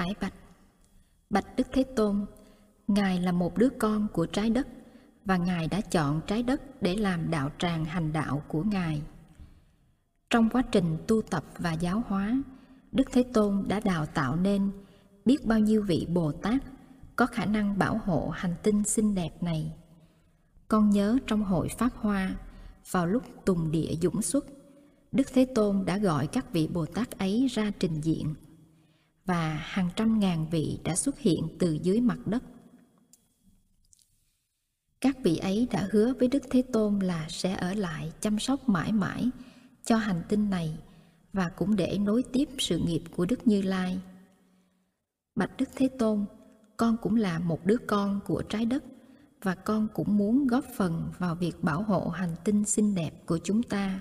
Khải Bạch Bạch Đức Thế Tôn Ngài là một đứa con của trái đất và Ngài đã chọn trái đất để làm đạo tràng hành đạo của Ngài. Trong quá trình tu tập và giáo hóa, Đức Thế Tôn đã đào tạo nên biết bao nhiêu vị Bồ Tát có khả năng bảo hộ hành tinh xinh đẹp này. Con nhớ trong hội Pháp Hoa, vào lúc tùng địa dũng xuất, Đức Thế Tôn đã gọi các vị Bồ Tát ấy ra trình diện và hàng trăm ngàn vị đã xuất hiện từ dưới mặt đất. Các vị ấy đã hứa với Đức Thế Tôn là sẽ ở lại chăm sóc mãi mãi cho hành tinh này và cũng để nối tiếp sự nghiệp của Đức Như Lai. Bạch Đức Thế Tôn, con cũng là một đứa con của trái đất và con cũng muốn góp phần vào việc bảo hộ hành tinh xinh đẹp của chúng ta.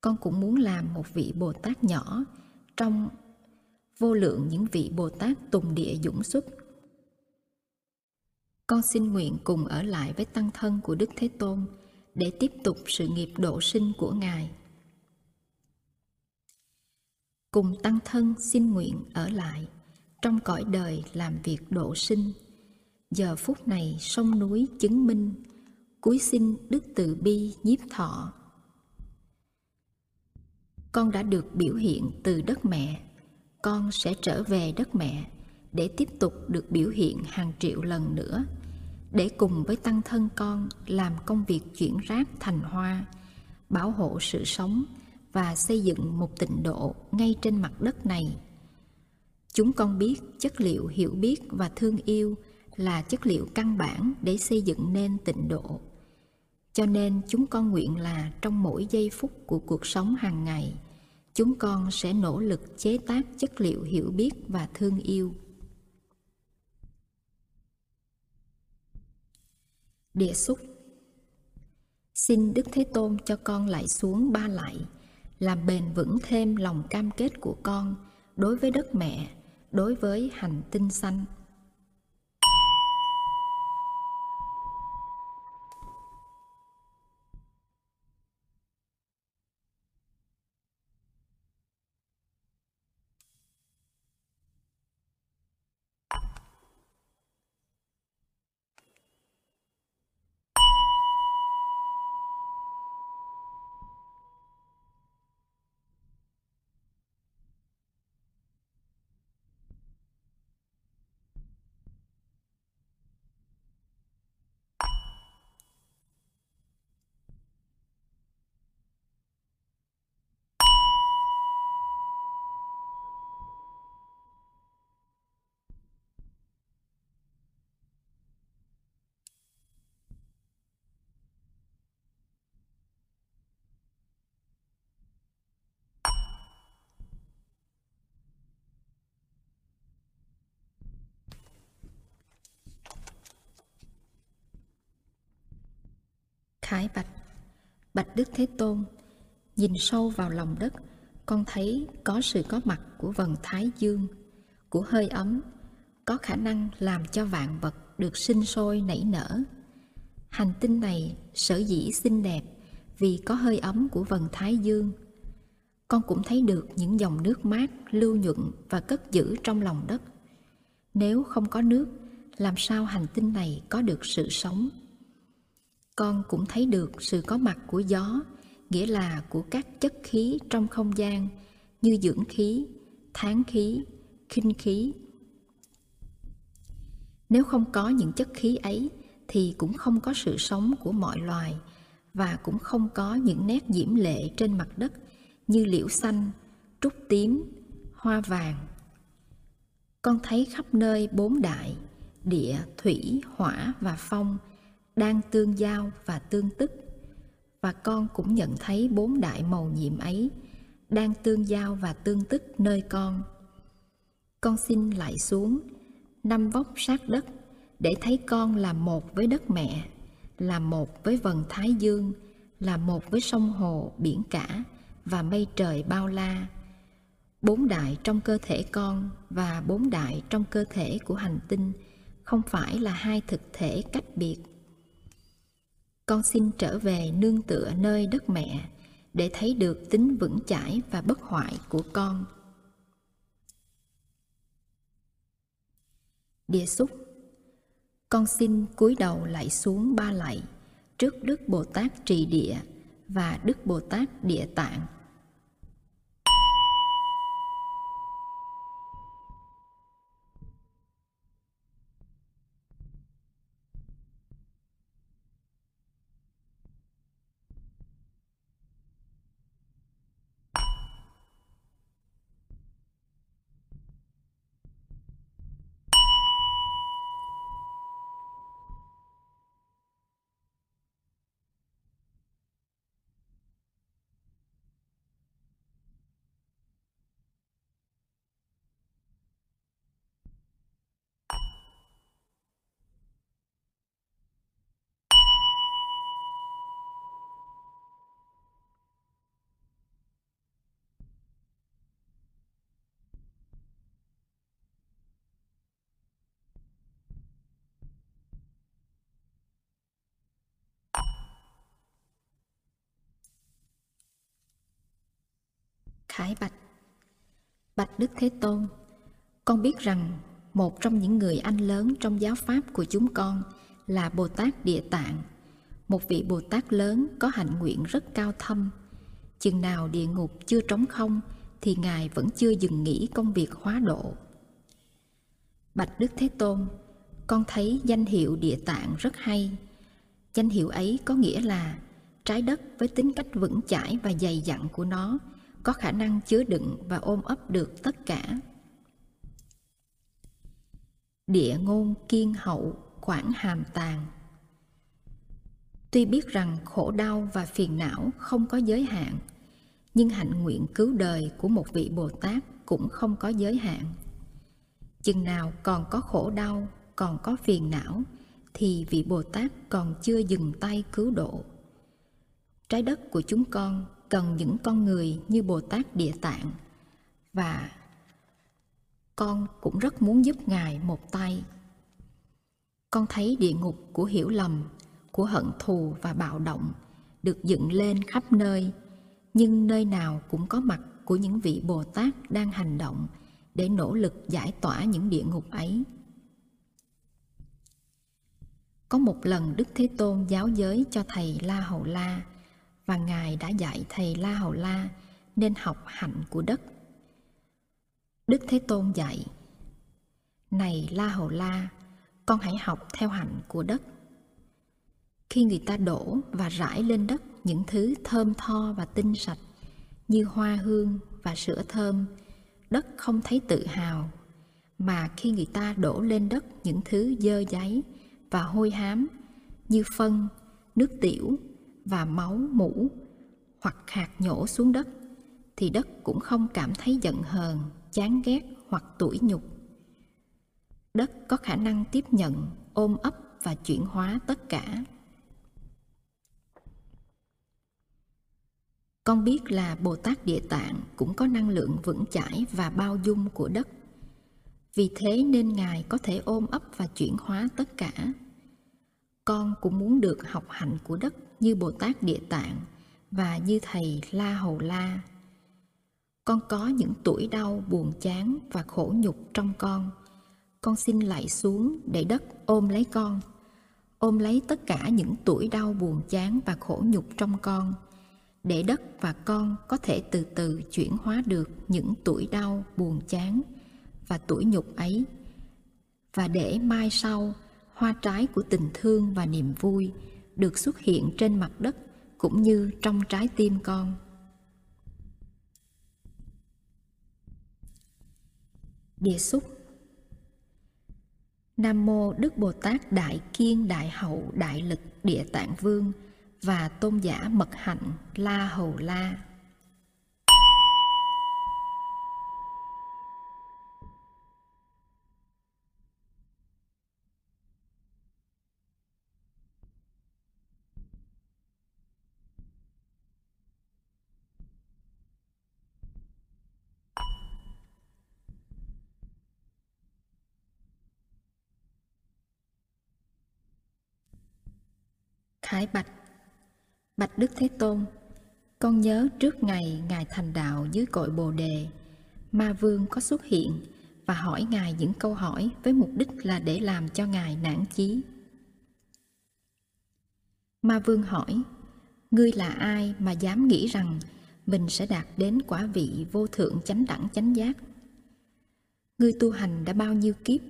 Con cũng muốn làm một vị Bồ Tát nhỏ trong vô lượng những vị Bồ Tát tùng địa dũng xuất. Con xin nguyện cùng ở lại với tăng thân của Đức Thế Tôn để tiếp tục sự nghiệp độ sinh của Ngài. Cùng tăng thân xin nguyện ở lại trong cõi đời làm việc độ sinh. Giờ phút này sông núi chứng minh, cúi xin Đức Từ Bi nhiếp thọ. Con đã được biểu hiện từ đất mẹ con sẽ trở về đất mẹ để tiếp tục được biểu hiện hàng triệu lần nữa, để cùng với tăng thân con làm công việc chuyển rác thành hoa, bảo hộ sự sống và xây dựng một tịnh độ ngay trên mặt đất này. Chúng con biết chất liệu hiểu biết và thương yêu là chất liệu căn bản để xây dựng nên tịnh độ. Cho nên chúng con nguyện là trong mỗi giây phút của cuộc sống hàng ngày chúng con sẽ nỗ lực chế tác chất liệu hiểu biết và thương yêu. Địa xúc. Xin đức thế tôn cho con lại xuống ba lại, làm bền vững thêm lòng cam kết của con đối với đất mẹ, đối với hành tinh xanh. Khải bạch. Bạch Đức Thế Tôn, Nhìn sâu vào lòng đất, Con thấy có sự có mặt của vần Thái Dương, Của hơi ấm, Có khả năng làm cho vạn vật Được sinh sôi nảy nở. Hành tinh này sở dĩ xinh đẹp Vì có hơi ấm của vần Thái Dương. Con cũng thấy được những dòng nước mát Lưu nhuận và cất giữ trong lòng đất. Nếu không có nước, Làm sao hành tinh này có được sự sống? Con cũng thấy được sự có mặt của gió, nghĩa là của các chất khí trong không gian như dưỡng khí, tháng khí, khinh khí. Nếu không có những chất khí ấy thì cũng không có sự sống của mọi loài và cũng không có những nét diễm lệ trên mặt đất như liễu xanh, trúc tím, hoa vàng. Con thấy khắp nơi bốn đại, địa, thủy, hỏa và phong đang tương giao và tương tức. Và con cũng nhận thấy bốn đại màu nhiệm ấy đang tương giao và tương tức nơi con. Con xin lại xuống năm vóc sát đất, để thấy con là một với đất mẹ, là một với vần thái dương, là một với sông hồ, biển cả và mây trời bao la. Bốn đại trong cơ thể con và bốn đại trong cơ thể của hành tinh không phải là hai thực thể cách biệt con xin trở về nương tựa nơi đất mẹ, để thấy được tính vững chãi và bất hoại của con. Địa xúc, Con xin cúi đầu lại xuống ba lạy trước Đức Bồ Tát Trì Địa và Đức Bồ Tát Địa Tạng. Khải bạch. Bạch Đức Thế Tôn, Con biết rằng một trong những người anh lớn trong giáo pháp của chúng con là Bồ Tát Địa Tạng, Một vị Bồ Tát lớn có hạnh nguyện rất cao thâm. Chừng nào địa ngục chưa trống không Thì Ngài vẫn chưa dừng nghỉ công việc hóa độ. Bạch Đức Thế Tôn, Con thấy danh hiệu Địa Tạng rất hay. Danh hiệu ấy có nghĩa là trái đất với tính cách vững chãi và dày dặn của nó có khả năng chứa đựng và ôm ấp được tất cả. Địa ngôn kiên hậu khoảng hàm tàng tuy biết rằng khổ đau và phiền não không có giới hạn, nhưng hạnh nguyện cứu đời của một vị bồ tát cũng không có giới hạn. Chừng nào còn có khổ đau, còn có phiền não, thì vị bồ tát còn chưa dừng tay cứu độ. Trái đất của chúng con cần những con người như Bồ Tát Địa Tạng và con cũng rất muốn giúp Ngài một tay. Con thấy địa ngục của hiểu lầm, của hận thù và bạo động được dựng lên khắp nơi, nhưng nơi nào cũng có mặt của những vị Bồ Tát đang hành động để nỗ lực giải tỏa những địa ngục ấy. Có một lần Đức Thế Tôn giáo giới cho thầy La Hầu La và Ngài đã dạy thầy La Hầu La nên học hạnh của đất. Đức Thế Tôn dạy, Này La Hầu La, con hãy học theo hạnh của đất. Khi người ta đổ và rải lên đất những thứ thơm tho và tinh sạch như hoa hương và sữa thơm, đất không thấy tự hào, mà khi người ta đổ lên đất những thứ dơ giấy và hôi hám như phân, nước tiểu và máu mũ hoặc hạt nhổ xuống đất, thì đất cũng không cảm thấy giận hờn, chán ghét hoặc tủi nhục. Đất có khả năng tiếp nhận, ôm ấp và chuyển hóa tất cả. Con biết là bồ tát địa tạng cũng có năng lượng vững chãi và bao dung của đất. Vì thế nên ngài có thể ôm ấp và chuyển hóa tất cả. Con cũng muốn được học hành của đất như Bồ Tát Địa Tạng và như Thầy La Hầu La. Con có những tuổi đau, buồn chán và khổ nhục trong con. Con xin lạy xuống để đất ôm lấy con. Ôm lấy tất cả những tuổi đau, buồn chán và khổ nhục trong con. Để đất và con có thể từ từ chuyển hóa được những tuổi đau, buồn chán và tuổi nhục ấy. Và để mai sau, hoa trái của tình thương và niềm vui được xuất hiện trên mặt đất cũng như trong trái tim con. Địa xúc. Nam mô đức bồ tát đại kiên đại hậu đại lực địa tạng vương và tôn giả mật hạnh la hầu la. Khải Bạch. Bạch Đức Thế Tôn, Con nhớ trước ngày Ngài thành đạo dưới cội Bồ Đề, Ma Vương có xuất hiện và hỏi ngài những câu hỏi với mục đích là để làm cho ngài nản chí. Ma vương hỏi, ngươi là ai mà dám nghĩ rằng mình sẽ đạt đến quả vị vô thượng chánh đẳng chánh giác? Ngươi tu hành đã bao nhiêu kiếp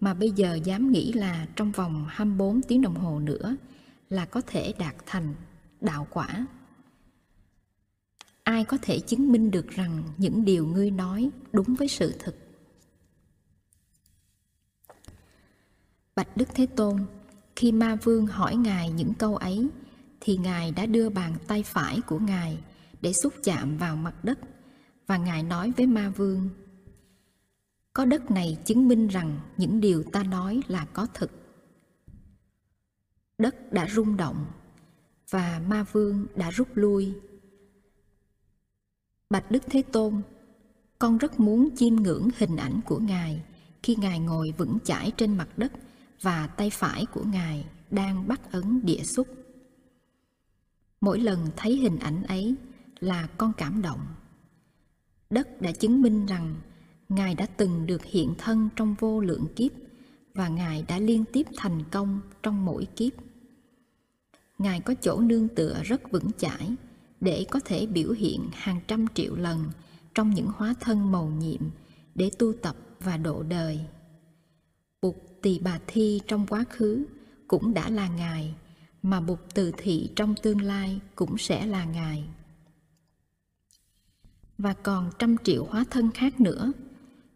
mà bây giờ dám nghĩ là trong vòng 24 tiếng đồng hồ nữa là có thể đạt thành đạo quả. Ai có thể chứng minh được rằng những điều ngươi nói đúng với sự thực? Bạch Đức Thế Tôn, khi Ma Vương hỏi Ngài những câu ấy, thì Ngài đã đưa bàn tay phải của Ngài để xúc chạm vào mặt đất, và Ngài nói với Ma Vương, có đất này chứng minh rằng những điều ta nói là có thực đất đã rung động và ma vương đã rút lui. Bạch đức thế tôn, con rất muốn chiêm ngưỡng hình ảnh của ngài khi ngài ngồi vững chãi trên mặt đất và tay phải của ngài đang bắt ấn địa xúc. Mỗi lần thấy hình ảnh ấy là con cảm động. Đất đã chứng minh rằng Ngài đã từng được hiện thân trong vô lượng kiếp và Ngài đã liên tiếp thành công trong mỗi kiếp. Ngài có chỗ nương tựa rất vững chãi để có thể biểu hiện hàng trăm triệu lần trong những hóa thân màu nhiệm để tu tập và độ đời. Bụt Tỳ Bà Thi trong quá khứ cũng đã là Ngài, mà Bụt Từ Thị trong tương lai cũng sẽ là Ngài. Và còn trăm triệu hóa thân khác nữa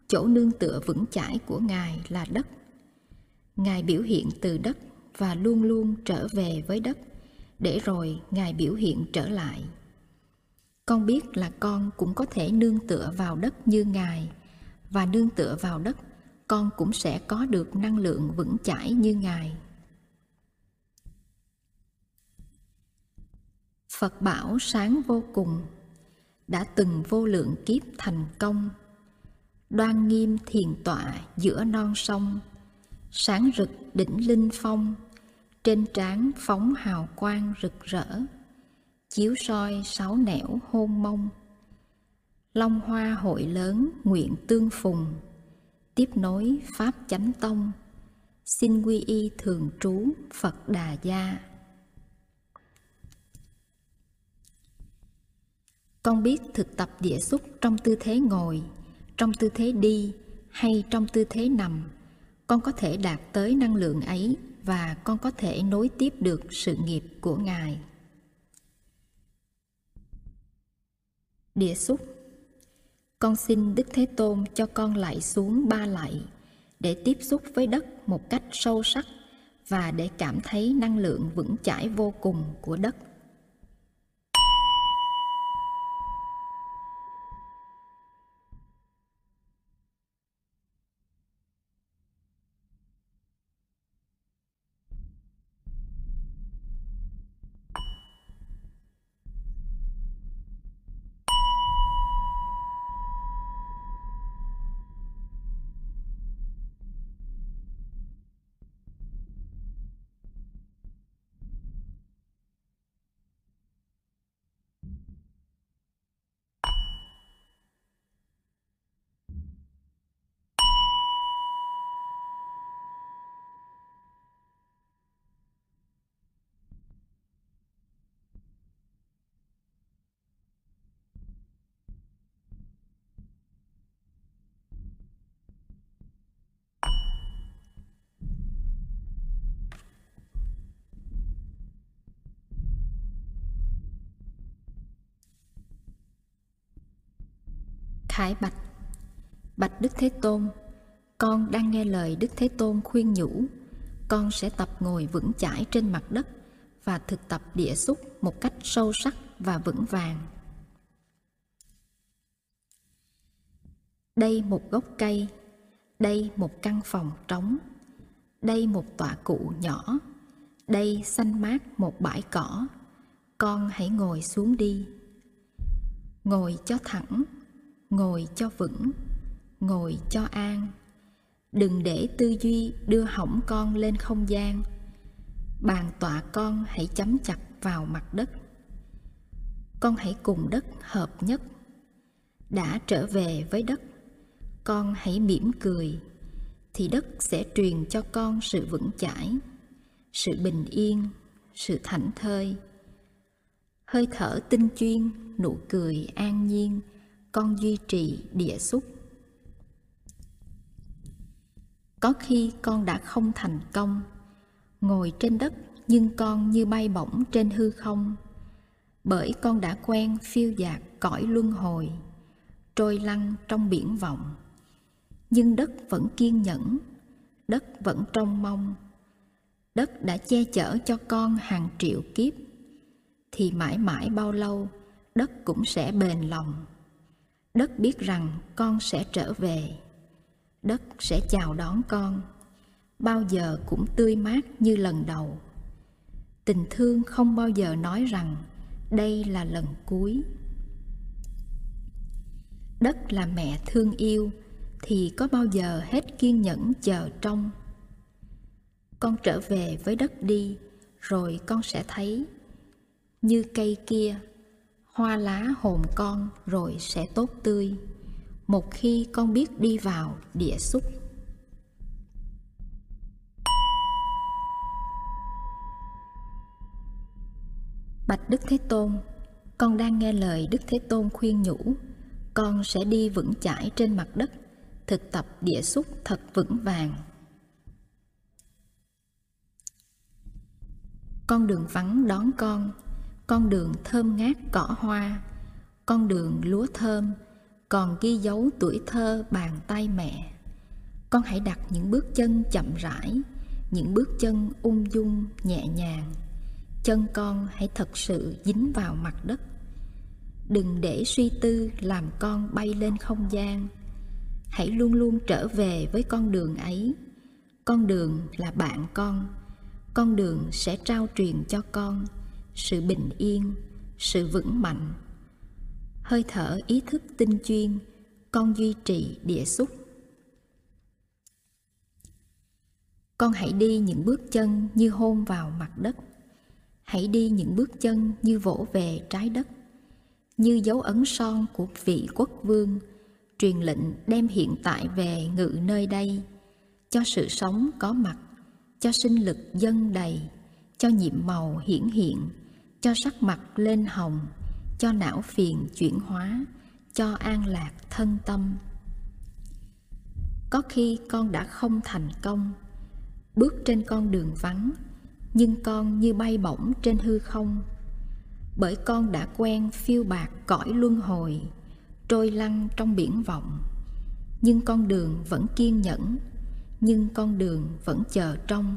chỗ nương tựa vững chãi của ngài là đất ngài biểu hiện từ đất và luôn luôn trở về với đất để rồi ngài biểu hiện trở lại. Con biết là con cũng có thể nương tựa vào đất như ngài, và nương tựa vào đất, con cũng sẽ có được năng lượng vững chãi như ngài. Phật bảo sáng vô cùng, đã từng vô lượng kiếp thành công. Đoan nghiêm thiền tọa giữa non sông, sáng rực đỉnh linh phong trên trán phóng hào quang rực rỡ, chiếu soi sáu nẻo hôn mông. Long hoa hội lớn nguyện tương phùng, tiếp nối pháp chánh tông, xin quy y thường trú phật đà gia. Con biết thực tập địa xúc trong tư thế ngồi, trong tư thế đi hay trong tư thế nằm, con có thể đạt tới năng lượng ấy và con có thể nối tiếp được sự nghiệp của ngài. Địa xúc. Con xin đức thế tôn cho con lại xuống ba lạy để tiếp xúc với đất một cách sâu sắc và để cảm thấy năng lượng vững chãi vô cùng của đất. Khải Bạch. Bạch Đức Thế Tôn, Con đang nghe lời Đức Thế Tôn khuyên nhủ, Con sẽ tập ngồi vững chãi trên mặt đất Và thực tập địa xúc một cách sâu sắc và vững vàng. Đây một gốc cây, Đây một căn phòng trống, Đây một tọa cụ nhỏ, Đây xanh mát một bãi cỏ, Con hãy ngồi xuống đi. Ngồi cho thẳng ngồi cho vững, ngồi cho an. Đừng để tư duy đưa hỏng con lên không gian. Bàn tọa con hãy chấm chặt vào mặt đất. Con hãy cùng đất hợp nhất. Đã trở về với đất, con hãy mỉm cười, thì đất sẽ truyền cho con sự vững chãi, sự bình yên, sự thảnh thơi. Hơi thở tinh chuyên, nụ cười an nhiên con duy trì địa xúc. Có khi con đã không thành công, ngồi trên đất nhưng con như bay bổng trên hư không. Bởi con đã quen phiêu dạt cõi luân hồi, trôi lăn trong biển vọng. Nhưng đất vẫn kiên nhẫn, đất vẫn trông mong. Đất đã che chở cho con hàng triệu kiếp, thì mãi mãi bao lâu đất cũng sẽ bền lòng đất biết rằng con sẽ trở về. Đất sẽ chào đón con. Bao giờ cũng tươi mát như lần đầu. Tình thương không bao giờ nói rằng đây là lần cuối. Đất là mẹ thương yêu thì có bao giờ hết kiên nhẫn chờ trông. Con trở về với đất đi, rồi con sẽ thấy như cây kia hoa lá hồn con rồi sẽ tốt tươi. Một khi con biết đi vào địa xúc. Bạch đức thế tôn, con đang nghe lời đức thế tôn khuyên nhủ, con sẽ đi vững chãi trên mặt đất, thực tập địa xúc thật vững vàng. Con đường vắng đón con con đường thơm ngát cỏ hoa, con đường lúa thơm còn ghi dấu tuổi thơ bàn tay mẹ. Con hãy đặt những bước chân chậm rãi, những bước chân ung dung, nhẹ nhàng. Chân con hãy thật sự dính vào mặt đất. Đừng để suy tư làm con bay lên không gian. Hãy luôn luôn trở về với con đường ấy. Con đường là bạn con. Con đường sẽ trao truyền cho con sự bình yên, sự vững mạnh. Hơi thở ý thức tinh chuyên, con duy trì địa xúc. Con hãy đi những bước chân như hôn vào mặt đất. Hãy đi những bước chân như vỗ về trái đất, như dấu ấn son của vị quốc vương, truyền lệnh đem hiện tại về ngự nơi đây, cho sự sống có mặt, cho sinh lực dân đầy, cho nhiệm màu hiển hiện cho sắc mặt lên hồng, cho não phiền chuyển hóa, cho an lạc thân tâm. Có khi con đã không thành công, bước trên con đường vắng, nhưng con như bay bổng trên hư không. Bởi con đã quen phiêu bạc cõi luân hồi, trôi lăn trong biển vọng. Nhưng con đường vẫn kiên nhẫn, nhưng con đường vẫn chờ trông.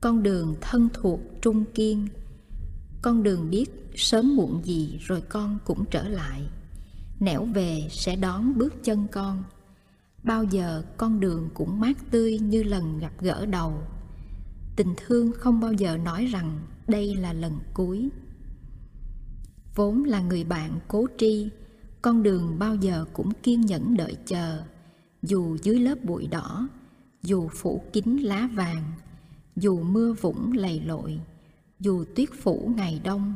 Con đường thân thuộc trung kiên con đường biết sớm muộn gì rồi con cũng trở lại. Nẻo về sẽ đón bước chân con. Bao giờ con đường cũng mát tươi như lần gặp gỡ đầu. Tình thương không bao giờ nói rằng đây là lần cuối. Vốn là người bạn cố tri, con đường bao giờ cũng kiên nhẫn đợi chờ. Dù dưới lớp bụi đỏ, dù phủ kín lá vàng, dù mưa vũng lầy lội dù tuyết phủ ngày đông,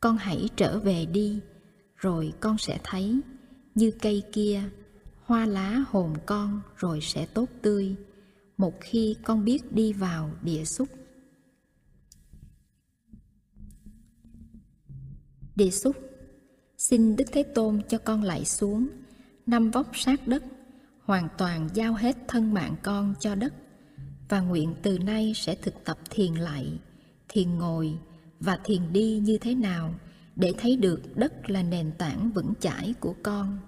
con hãy trở về đi, rồi con sẽ thấy như cây kia, hoa lá hồn con rồi sẽ tốt tươi, một khi con biết đi vào địa xúc. Địa xúc, xin đức thế tôn cho con lại xuống năm vóc sát đất, hoàn toàn giao hết thân mạng con cho đất, và nguyện từ nay sẽ thực tập thiền lại thiền ngồi và thiền đi như thế nào để thấy được đất là nền tảng vững chãi của con.